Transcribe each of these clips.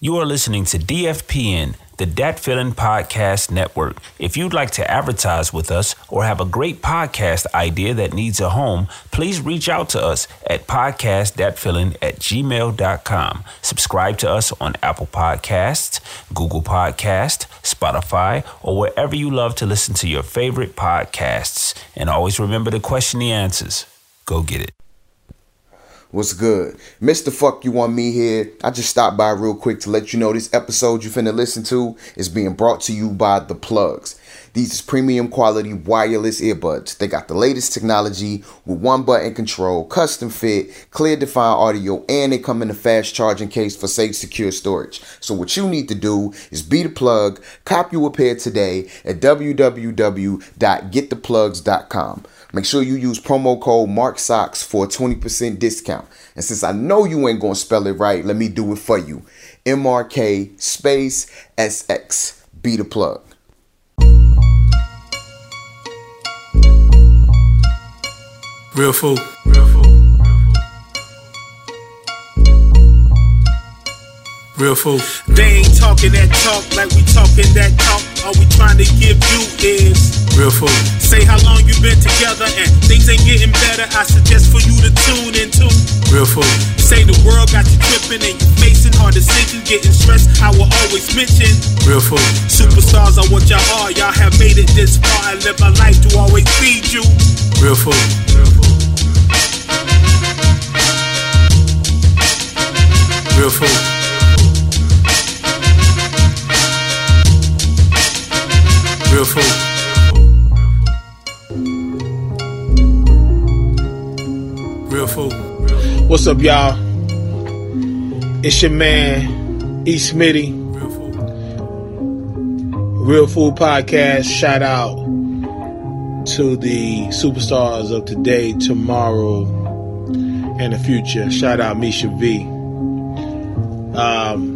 You are listening to DFPN, the Dat Feeling Podcast Network. If you'd like to advertise with us or have a great podcast idea that needs a home, please reach out to us at podcastdatfeeling at gmail.com. Subscribe to us on Apple Podcasts, Google Podcast, Spotify, or wherever you love to listen to your favorite podcasts. And always remember to question the answers. Go get it. What's good? Mr. Fuck You Want Me here. I just stopped by real quick to let you know this episode you finna listen to is being brought to you by The Plugs. These is premium quality wireless earbuds. They got the latest technology with one button control, custom fit, clear defined audio, and they come in a fast charging case for safe, secure storage. So what you need to do is be the plug, cop you a pair today at www.gettheplugs.com. Make sure you use promo code MarkSocks for a 20% discount. And since I know you ain't gonna spell it right, let me do it for you. MRK space SX. Be the plug. Real Food. Real Food. Real Food. They ain't talking that talk like we talking that talk. All we trying to give you is Real Food. say how long you been together and things ain't getting better. I suggest for you to tune into. Real Food. Say the world got you tripping and you facing hard decisions, getting stressed. I will always mention Real Food. superstars are what y'all are. Y'all have made it this far. I live my life to always feed you. Real Food. Real Food. Real Food. Real Food. Real Food. What's up, y'all? It's your man, E. Smitty. Real Food. Real Food Podcast. Shout out to the superstars of today, tomorrow, and the future. Shout out Misha V. Um,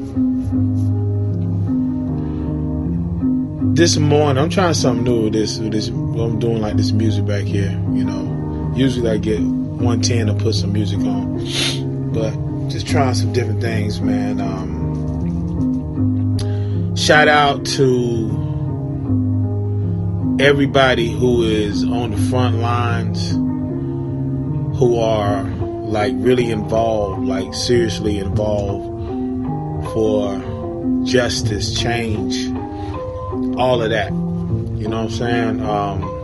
this morning, I'm trying something new with this. With this, I'm doing like this music back here. You know, usually I get 110 to put some music on, but just trying some different things, man. Um, shout out to everybody who is on the front lines who are like really involved like seriously involved for justice change all of that. You know what i'm saying? Um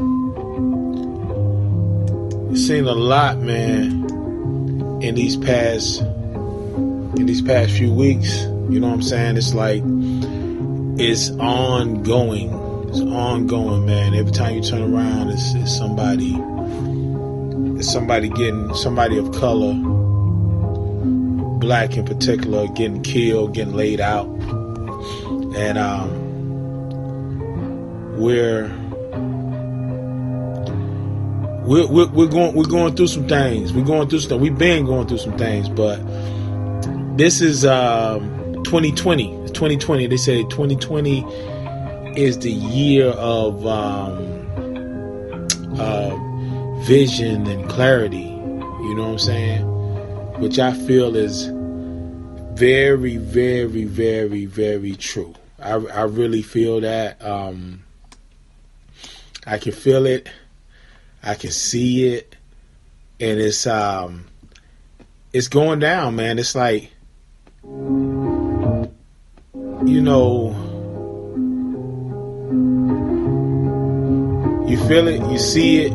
seen a lot man in these past in these past few weeks. You know what i'm saying? It's like it's ongoing. It's ongoing, man. Every time you turn around, it's, it's somebody, it's somebody getting, somebody of color, black in particular, getting killed, getting laid out, and um, we're we're, we're, we're going we're going through some things. We're going through stuff. We've been going through some things, but this is um, 2020. It's 2020. They say 2020 is the year of um, uh, vision and clarity. You know what I'm saying? Which I feel is very, very, very, very true. I, I really feel that. Um, I can feel it. I can see it, and it's um, it's going down, man. It's like, you know. You feel it, you see it,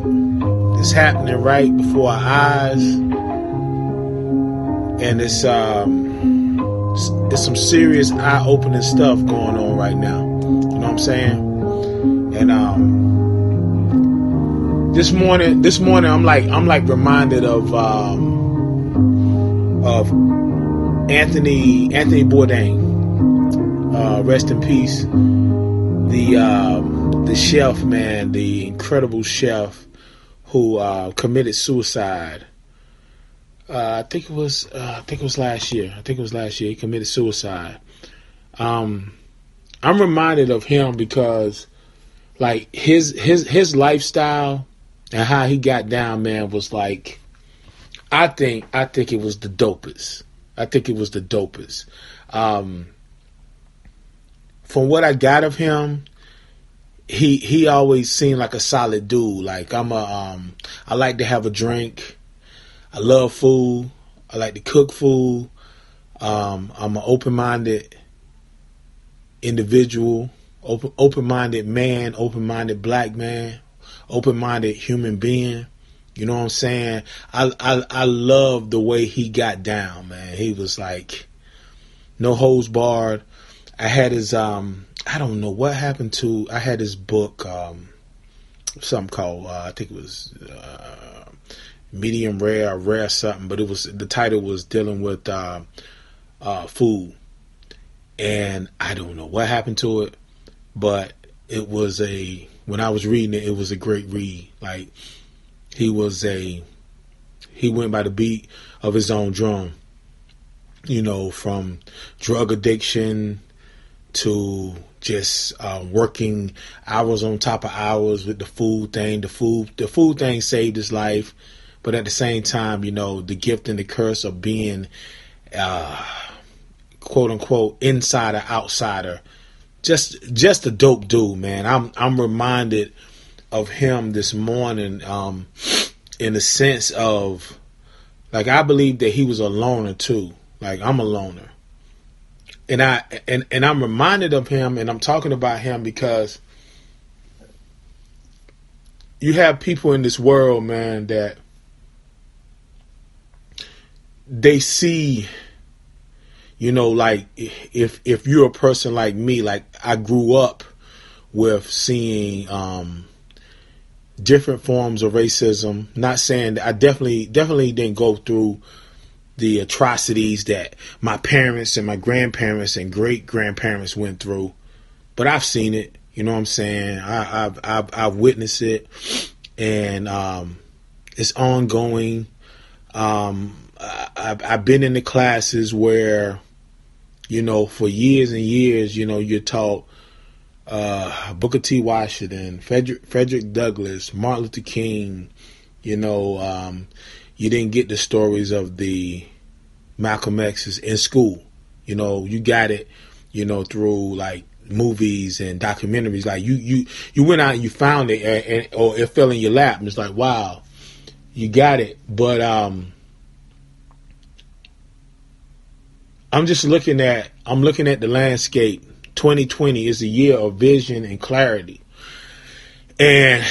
it's happening right before our eyes. And it's um it's, some serious eye-opening stuff going on right now. You know what I'm saying? And um this morning this morning I'm like I'm like reminded of um of Anthony Anthony Bourdain. Uh rest in peace. The um the chef, man, the incredible chef who uh, committed suicide. Uh, I think it was uh, I think it was last year. I think it was last year he committed suicide. Um, I'm reminded of him because like his his his lifestyle and how he got down, man, was like I think I think it was the dopest. I think it was the dopest. Um, from what I got of him, he he always seemed like a solid dude. Like I'm a um I like to have a drink. I love food. I like to cook food. Um, I'm an open minded individual, open open minded man, open minded black man, open minded human being. You know what I'm saying? I, I I love the way he got down, man. He was like no holds barred. I had his um I don't know what happened to I had his book um something called uh, I think it was uh, medium rare or rare something, but it was the title was dealing with uh, uh, food, and I don't know what happened to it, but it was a when I was reading it, it was a great read. Like he was a he went by the beat of his own drum. You know, from drug addiction to just uh, working hours on top of hours with the food thing. The food, the food thing saved his life, but at the same time, you know, the gift and the curse of being, uh, quote unquote, insider outsider. Just, just a dope dude, man. I'm, I'm reminded of him this morning, um, in the sense of, like, I believe that he was a loner too. Like, I'm a loner and I and and I'm reminded of him, and I'm talking about him because you have people in this world, man, that they see, you know, like if if you're a person like me, like I grew up with seeing um, different forms of racism. Not saying that I definitely definitely didn't go through the atrocities that my parents and my grandparents and great grandparents went through, but I've seen it. You know what I'm saying? I, have I've I've witnessed it, and um, it's ongoing. Um, I, I've been in the classes where, you know, for years and years, you know, you're taught uh, Booker T. Washington, Frederick, Frederick Douglass, Martin Luther King. You know, um, you didn't get the stories of the Malcolm X's in school. You know, you got it, you know, through like movies and documentaries. Like you, you, you went out and you found it, and, and, or it fell in your lap, and it's like, wow, you got it. But um, I'm just looking at, I'm looking at the landscape. 2020 is a year of vision and clarity, and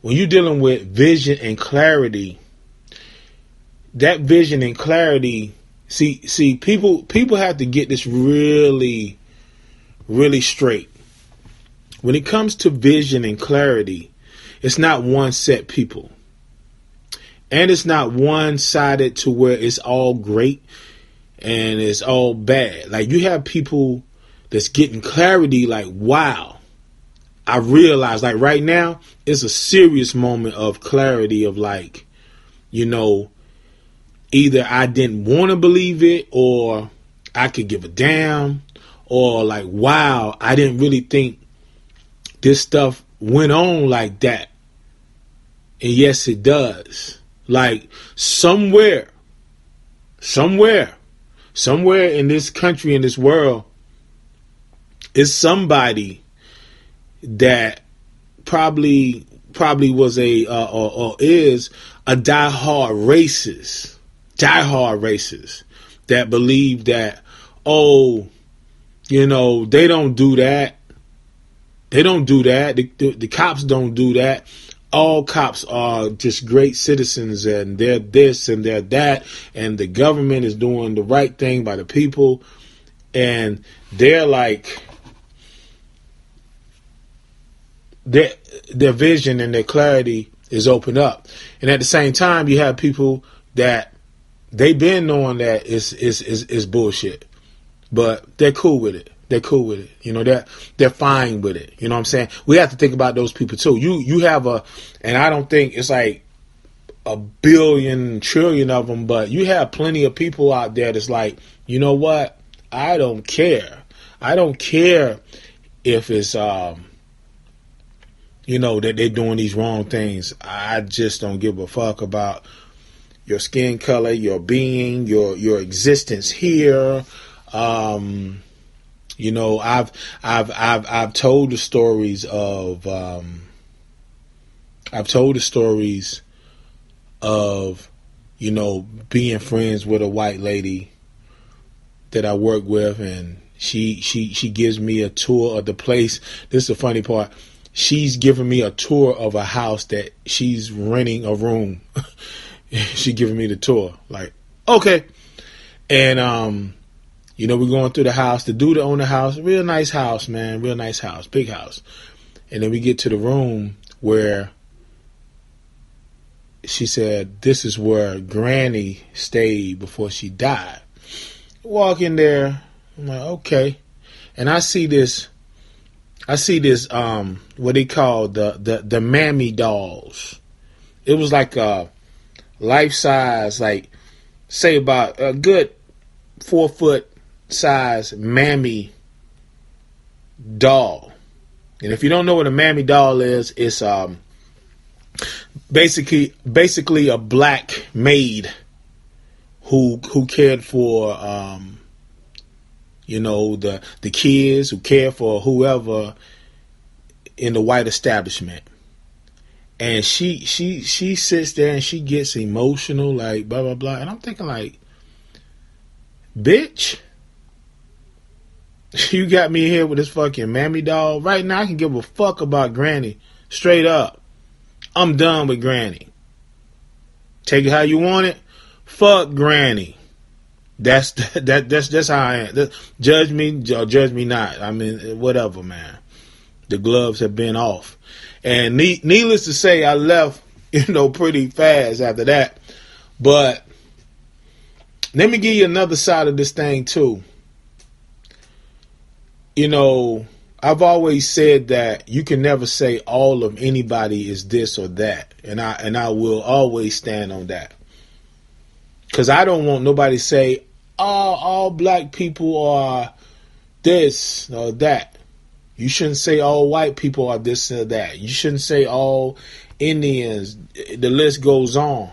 when you're dealing with vision and clarity that vision and clarity see see people people have to get this really really straight. When it comes to vision and clarity it's not one set people and it's not one sided to where it's all great and it's all bad like you have people that's getting clarity like wow i realize like right now it's a serious moment of clarity of like you know either I didn't want to believe it or I could give a damn or like wow, I didn't really think this stuff went on like that. And yes it does. Like somewhere somewhere somewhere in this country in this world is somebody that probably probably was a uh, or, or is a diehard racist diehard racist that believe that, oh, you know, they don't do that. They don't do that. The, the, the, cops don't do that. All cops are just great citizens and they're this and they're that. And the government is doing the right thing by the people. And they're like, their, their vision and their clarity is open up. And at the same time, you have people that they've been knowing that it's it's it's, it's bullshit, but they're cool with it. They're cool with it. You know, they're they're fine with it. You know what I'm saying? We have to think about those people too. You you have a, and I don't think it's like a billion trillion of them, but you have plenty of people out there that's like, you know what? I don't care. I don't care if it's um you know that they're doing these wrong things. I just don't give a fuck about your skin color, your being, your your existence here. Um, You know, I've I've I've I've told the stories of um, I've told the stories of you know being friends with a white lady that I work with, and she she she gives me a tour of the place. This is the funny part. She's giving me a tour of a house that she's renting a room. she giving me the tour. Like, okay. And um, you know, we're going through the house. The dude that owned the house, real nice house, man, real nice house, big house. And then we get to the room where she said, "This is where Granny stayed before she died." Walk in there, I'm like, okay, and I see this, I see this, um, what they call the the the mammy dolls. It was like a life size, like say about a good four foot size mammy doll. And if you don't know what a mammy doll is, it's um basically basically a black maid who who cared for um you know the the kids who cared for whoever in the white establishment and she she she sits there and she gets emotional like blah blah blah and i'm thinking like bitch you got me here with this fucking mammy doll. Right now, I can give a fuck about Granny. Straight up. I'm done with Granny. Take it how you want it. Fuck Granny. That's that. That's that's how I am. That, judge me, judge me not. I mean, whatever, man. The gloves have been off, and ne- needless to say, I left. You know, pretty fast after that. But let me give you another side of this thing too you know, I've always said that you can never say all of anybody is this or that, and I and I will always stand on that. Cause I don't want nobody to say, "Oh, all black people are this or that." You shouldn't say all white people are this or that. You shouldn't say all Indians. The list goes on.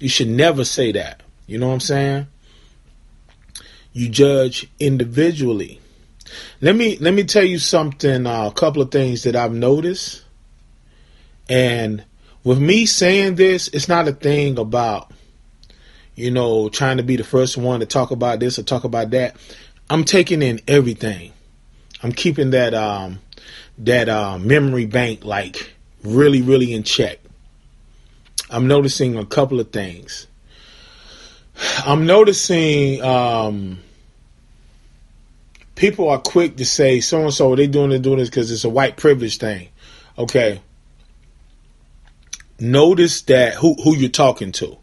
You should never say that. You know what I'm saying? You judge individually. Let me let me tell you something. Uh, a couple of things that I've noticed, and with me saying this, it's not a thing about you know trying to be the first one to talk about this or talk about that. I'm taking in everything. I'm keeping that um, that uh, memory bank like really really in check. I'm noticing a couple of things. I'm noticing um, people are quick to say so and so they doing it doing this because it's a white privilege thing. Okay. Notice that who who you're talking to,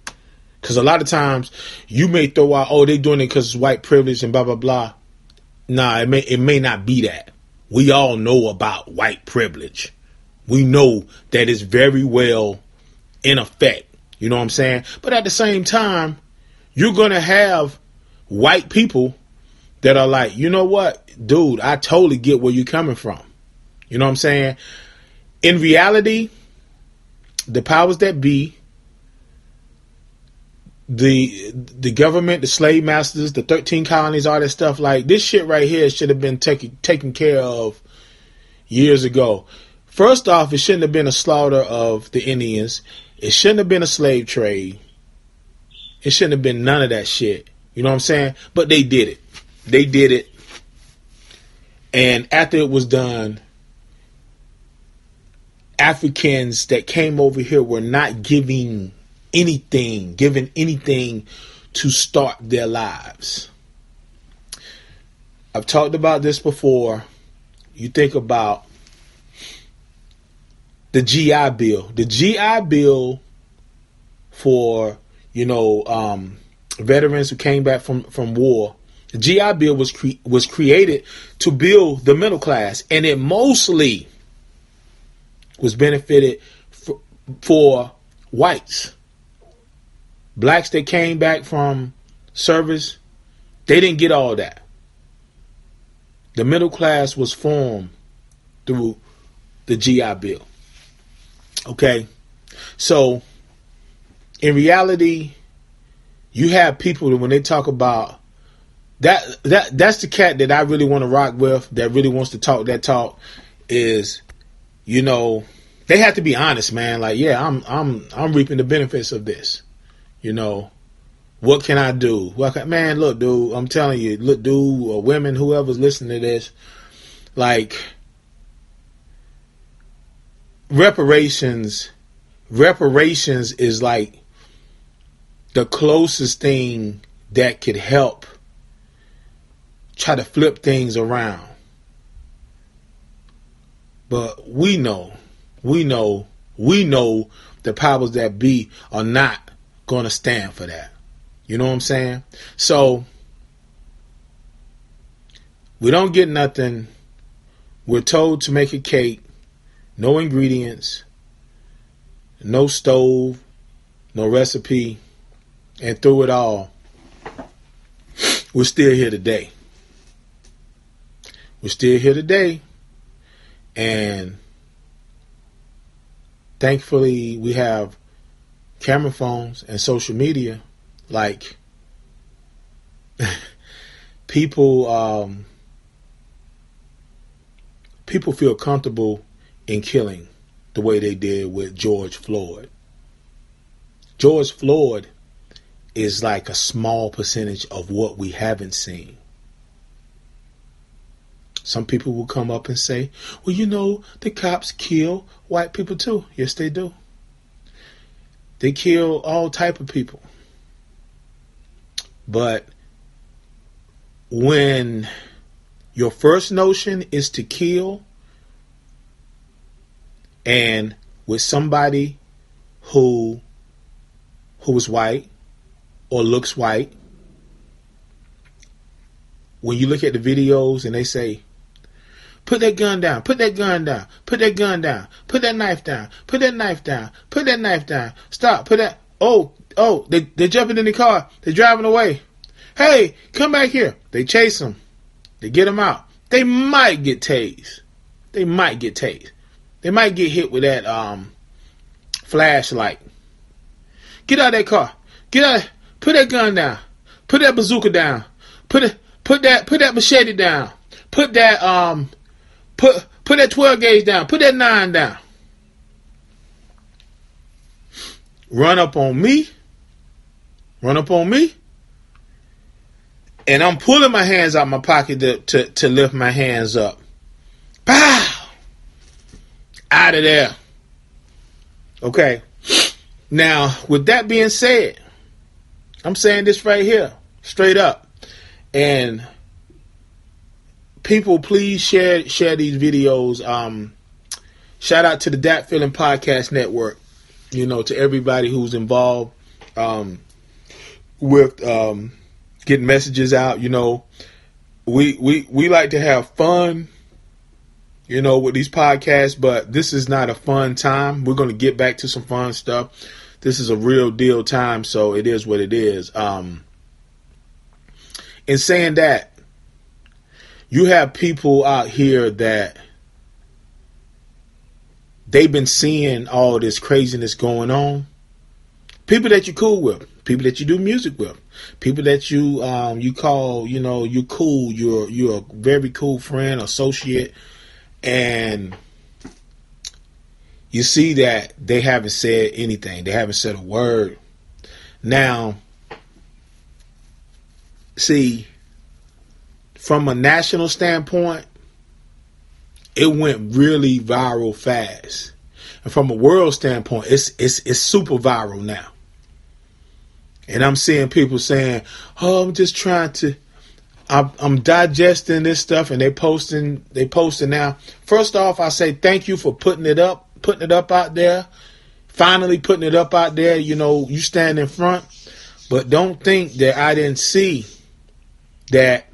because a lot of times you may throw out, oh, they doing it because it's white privilege and blah blah blah. Nah, it may it may not be that. We all know about white privilege. We know that it's very well in effect. You know what I'm saying? But at the same time, you're gonna have white people that are like, you know what, dude, I totally get where you're coming from. You know what I'm saying? In reality, the powers that be, the the government, the slave masters, the 13 colonies, all that stuff, like this shit right here should have been taken taken care of years ago. First off, it shouldn't have been a slaughter of the Indians. It shouldn't have been a slave trade. It shouldn't have been none of that shit. You know what I'm saying? But they did it. They did it. And after it was done, Africans that came over here were not giving anything, giving anything to start their lives. I've talked about this before. You think about the GI Bill. The GI Bill for, you know, um, veterans who came back from, from war GI Bill was cre- was created to build the middle class, and it mostly was benefited for, for whites. Blacks that came back from service, they didn't get all that. The middle class was formed through the GI Bill. Okay, so in reality, you have people that when they talk about that that that's the cat that I really want to rock with. That really wants to talk that talk. Is you know they have to be honest, man. Like, yeah, I'm I'm I'm reaping the benefits of this. You know, what can I do? What man, look, dude, I'm telling you, look, dude, or women, whoever's listening to this, like reparations reparations is like the closest thing that could help try to flip things around. But we know, we know, we know the powers that be are not going to stand for that. You know what I'm saying? So we don't get nothing. We're told to make a cake, no ingredients, no stove, no recipe, and through it all, we're still here today. We're still here today. And thankfully, we have camera phones and social media. Like, people, um, people feel comfortable in killing the way they did with George Floyd. George Floyd is like a small percentage of what we haven't seen. Some people will come up and say, well, you know, the cops kill white people too. Yes, they do. They kill all type of people. But when your first notion is to kill and with somebody who who is white or looks white when you look at the videos and they say Put that gun down. Put that gun down. Put that gun down. Put that knife down. Put that knife down. Put that knife down. Stop. Put that. Oh, oh, they, they're jumping in the car. They're driving away. Hey, come back here. They chase them. They get them out. They might get tased. They might get tased. They might get hit with that um flashlight. Get out of that car. Get out. Put that gun down. Put that bazooka down. Put it. Put that. Put that machete down. Put that um Put put that 12 gauge down. Put that 9 down. Run up on me. Run up on me. And I'm pulling my hands out my pocket to, to, to lift my hands up. Pow! Out of there. Okay. Now, with that being said, I'm saying this right here, straight up. And people please share share these videos. Um, shout out to the Dat Feeling Podcast Network. You know, to everybody who's involved um, with um, getting messages out. You know, we we we like to have fun. You know, with these podcasts, but this is not a fun time. We're going to get back to some fun stuff. This is a real deal time, so it is what it is. Um, in saying that, you have people out here that they've been seeing all this craziness going on. People that you're cool with, people that you do music with, people that you um, you call, you know, you're cool, you're you're a very cool friend, associate, and you see that they haven't said anything. They haven't said a word. Now, see, from a national standpoint, it went really viral fast. And from a world standpoint, it's it's it's super viral now. And I'm seeing people saying, "Oh, I'm just trying to I'm, I'm digesting this stuff and they posting they posting now. First off, I say thank you for putting it up, putting it up out there. Finally putting it up out there, you know, you stand in front, but don't think that I didn't see that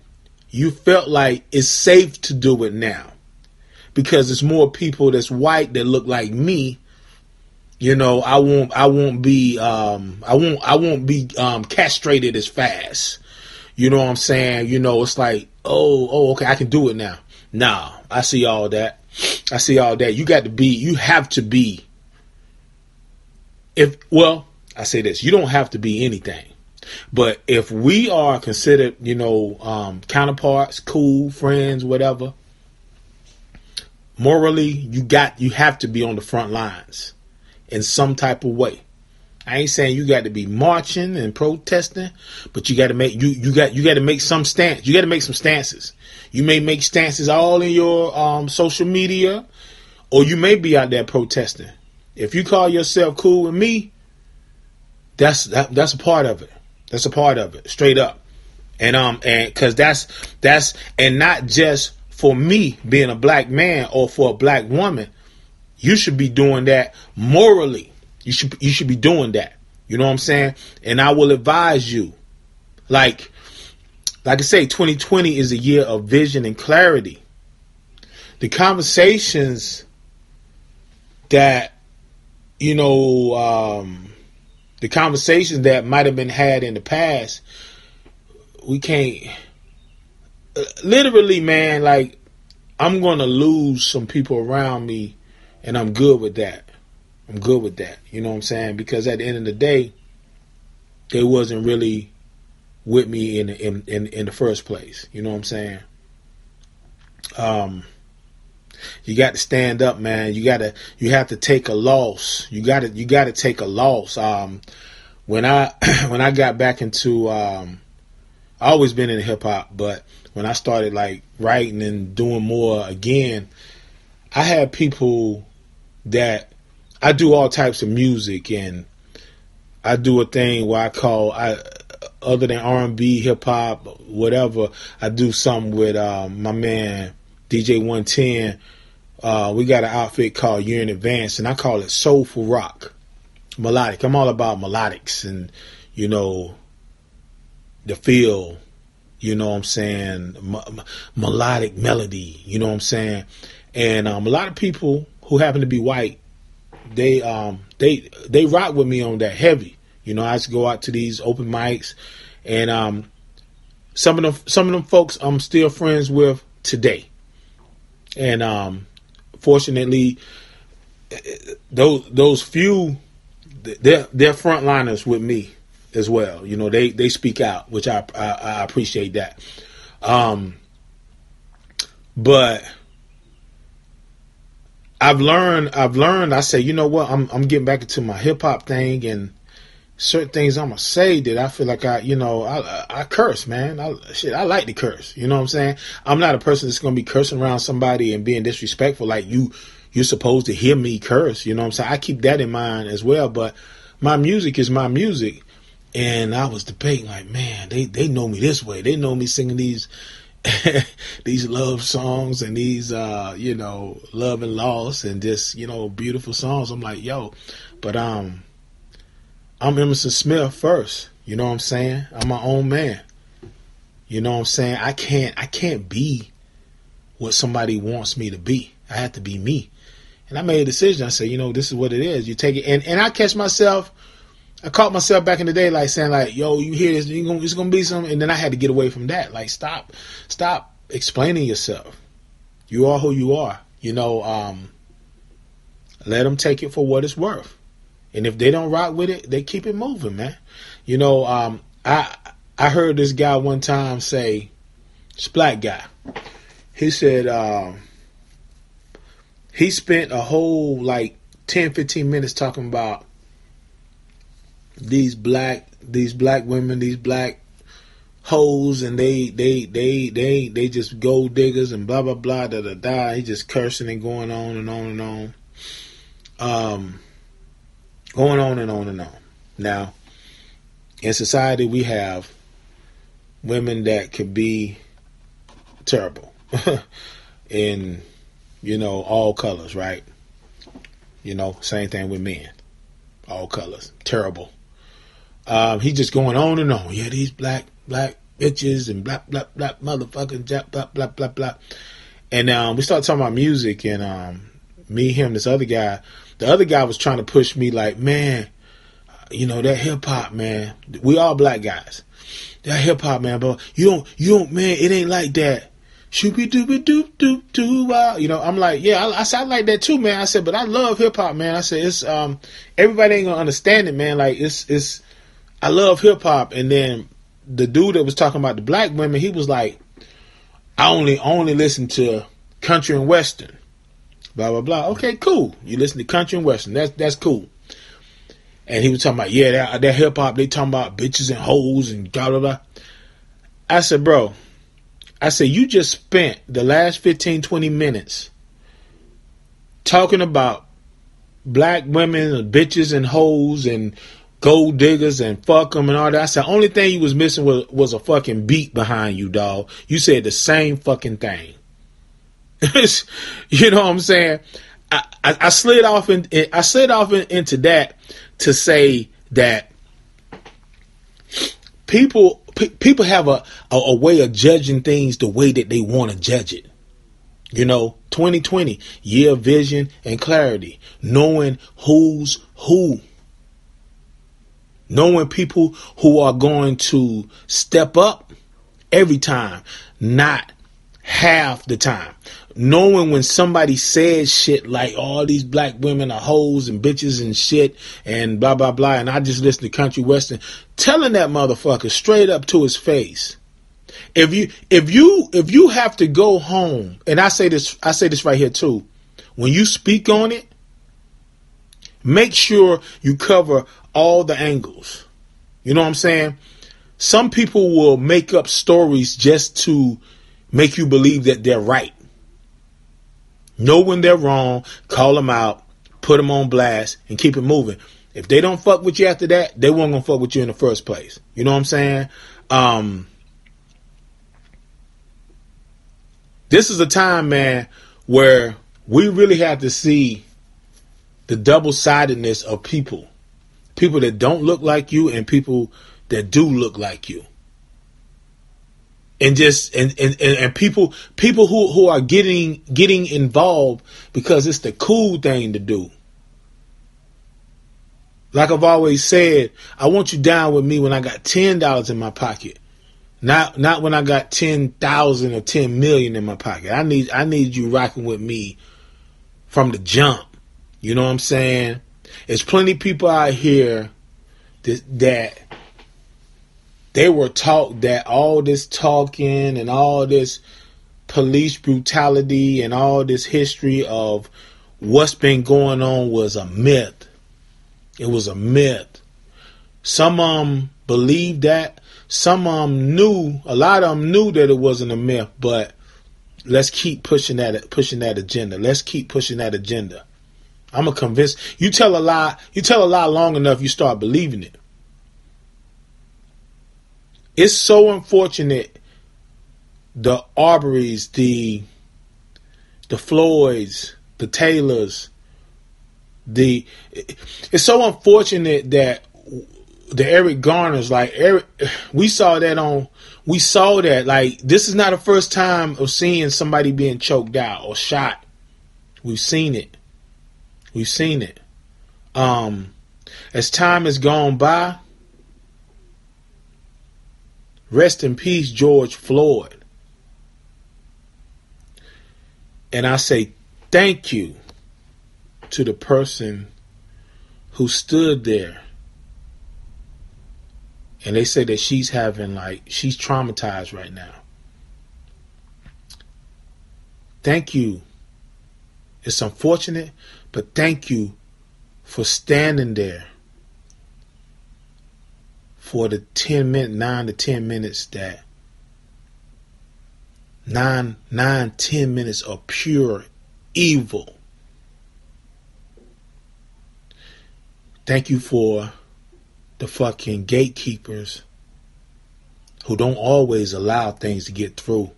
you felt like it's safe to do it now. Because it's more people that's white that look like me you know i won't i won't be um i won't i won't be um castrated as fast. You know what i'm saying? You know it's like oh oh okay i can do it now. Nah i see all that. I see all that. You got to be you have to be. If well i say this you don't have to be anything But if we are considered, you know, um, counterparts, cool friends, whatever, morally, you got you have to be on the front lines in some type of way. I ain't saying you got to be marching and protesting, but you got to make you you got you got to make some stance. You got to make some stances. You may make stances all in your um, social media, or you may be out there protesting. If you call yourself cool with me, that's that, that's a part of it. That's a part of it, straight up. And um and because that's that's and not just for me being a black man or for a black woman, you should be doing that morally. You should you should be doing that. You know what I'm saying? And I will advise you, like like I say, 2020 is a year of vision and clarity. The conversations that you know, um, the conversations that might have been had in the past, we can't. Literally, man, like I'm gonna lose some people around me, and I'm good with that. I'm good with that. You know what I'm saying? Because at the end of the day, they wasn't really with me in in in, in the first place. You know what I'm saying? Um, you got to stand up, man. You got to you have to take a loss. You got to you got to take a loss. Um, when I when I got back into um, I always been in hip hop, but when I started like writing and doing more again, I had people that I do all types of music and I do a thing where I call I other than R and B, hip hop, whatever. I do something with um, my man DJ 110. Uh, we got an outfit called Year in Advance, and I call it Soulful Rock. Melodic. I'm all about melodics and, you know, the feel, you know what I'm saying? M- melodic melody, you know what I'm saying? And um, a lot of people who happen to be white, they um, they they rock with me on that heavy. You know, I just go out to these open mics, and um, some of them some of them folks I'm still friends with today. And um, fortunately, those those few they're they're frontliners with me as well. You know, they they speak out, which I I, I appreciate that. Um, but I've learned I've learned. I say, you know what? I'm I'm getting back into my hip hop thing and certain things I'm gonna say that I feel like I, you know, I I curse, man. I shit, I like to curse. You know what I'm saying? I'm not a person that's gonna be cursing around somebody and being disrespectful. Like you, you're supposed to hear me curse. You know what I'm saying? I keep that in mind as well. But my music is my music, and I was debating like, man, they they know me this way. They know me singing these. these love songs and these uh you know love and loss and just you know beautiful songs i'm like yo but um I'm Emerson Smith first. You know what I'm saying? I'm my own man. You know what I'm saying? I can't I can't be what somebody wants me to be. I have to be me. And I made a decision. I said, you know, this is what it is. You take it and, and I catch myself I caught myself back in the day like saying like, yo, you hear this, you gonna, it's gonna be something and then I had to get away from that. Like stop stop explaining yourself. You are who you are. You know, um, let them take it for what it's worth. And if they don't rock with it, they keep it moving, man. You know, um, I I heard this guy one time say, black guy. He said um, he spent a whole like 10, 15 minutes talking about these black these black women, these black hoes, and they they they they they just gold diggers and blah blah blah da da da. He just cursing and going on and on and on. Um Going on and on and on. Now, in society, we have women that could be terrible in, you know, all colors, right? You know, same thing with men, all colors, terrible. Um, he's just going on and on. Yeah, these black black bitches and black black black motherfucking blah blah blah blah. And um, we start talking about music, and um, me, him, this other guy the other guy was trying to push me like, man, you know, that hip hop, man. We all black guys. That hip hop, man, but you don't, you don't, man, it ain't like that. Shooby dooby doop doop doo You know, I'm like, yeah, I, I said I like that too, man. I said, but I love hip hop, man. I said it's um everybody ain't gonna understand it, man. Like it's it's I love hip hop, and then the dude that was talking about the black women, he was like, I only only listen to country and western. Blah blah blah. Okay, cool. You listen to country and western. That's that's cool. And he was talking about, yeah, that, that hip hop, they talking about bitches and hoes and blah blah blah. I said, bro, I said, you just spent the last 15, 20 minutes talking about black women and bitches and hoes and gold diggers and fuck them and all that. I said, only thing you was missing was, was a fucking beat behind you, dog. You said the same fucking thing. you know what I'm saying? I, I, I slid off in, I slid off in, into that to say that people pe- people have a, a, a way of judging things the way that they want to judge it. You know, 2020, year vision and clarity, knowing who's who. Knowing people who are going to step up every time, not half the time. Knowing when somebody says shit like all these black women are hoes and bitches and shit and blah blah blah and I just listen to country western, telling that motherfucker straight up to his face. If you if you if you have to go home, and I say this I say this right here too, when you speak on it, make sure you cover all the angles. You know what I'm saying? Some people will make up stories just to make you believe that they're right. Know when they're wrong, call them out, put them on blast, and keep it moving. If they don't fuck with you after that, they weren't gonna fuck with you in the first place. You know what I'm saying? Um, this is a time, man, where we really have to see the double sidedness of people. People that don't look like you and people that do look like you and just and, and, and people people who, who are getting getting involved because it's the cool thing to do. Like I've always said, I want you down with me when I got ten dollars in my pocket. Not not when I got ten thousand or ten million in my pocket. I need I need you rocking with me from the jump. You know what I'm saying? There's plenty people out here that, that they were taught that all this talking and all this police brutality and all this history of what's been going on was a myth. It was a myth. Some of them believed that. Some of them knew. A lot of them knew that it wasn't a myth. But let's keep pushing that pushing that agenda. Let's keep pushing that agenda. I'm a convinced. You tell a lie. You tell a lie long enough, you start believing it. It's so unfortunate. The Arbery's, the the Floyds, the Taylors, the it's so unfortunate that the Eric Garners, like Eric, we saw that on, we saw that like this is not the first time of seeing somebody being choked out or shot. We've seen it. We've seen it. Um, as time has gone by, Rest in peace, George Floyd. And I say thank you to the person who stood there. And they say that she's having, like, she's traumatized right now. Thank you. It's unfortunate, but thank you for standing there for the 10 minute, 9 to 10 minutes that nine, nine, ten minutes of pure evil. Thank you for the fucking gatekeepers who don't always allow things to get through.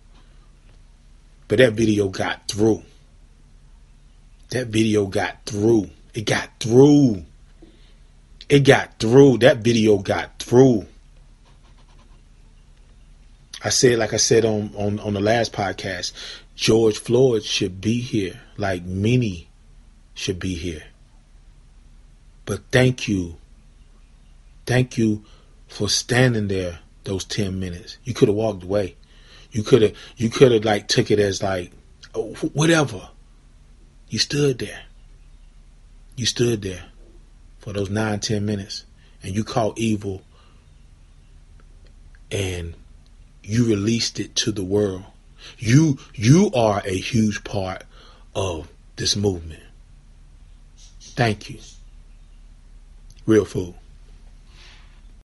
But that video got through. That video got through. It got through. It got through. That video got through. I said, like I said on, on, on the last podcast, George Floyd should be here, like many should be here. But thank you. Thank you for standing there those 10 minutes. You could have walked away. You could have you could have like took it as like oh, whatever. You stood there. You stood there for those nine, ten minutes, and you call evil and you released it to the world. You you are a huge part of this movement. Thank you. Real Food.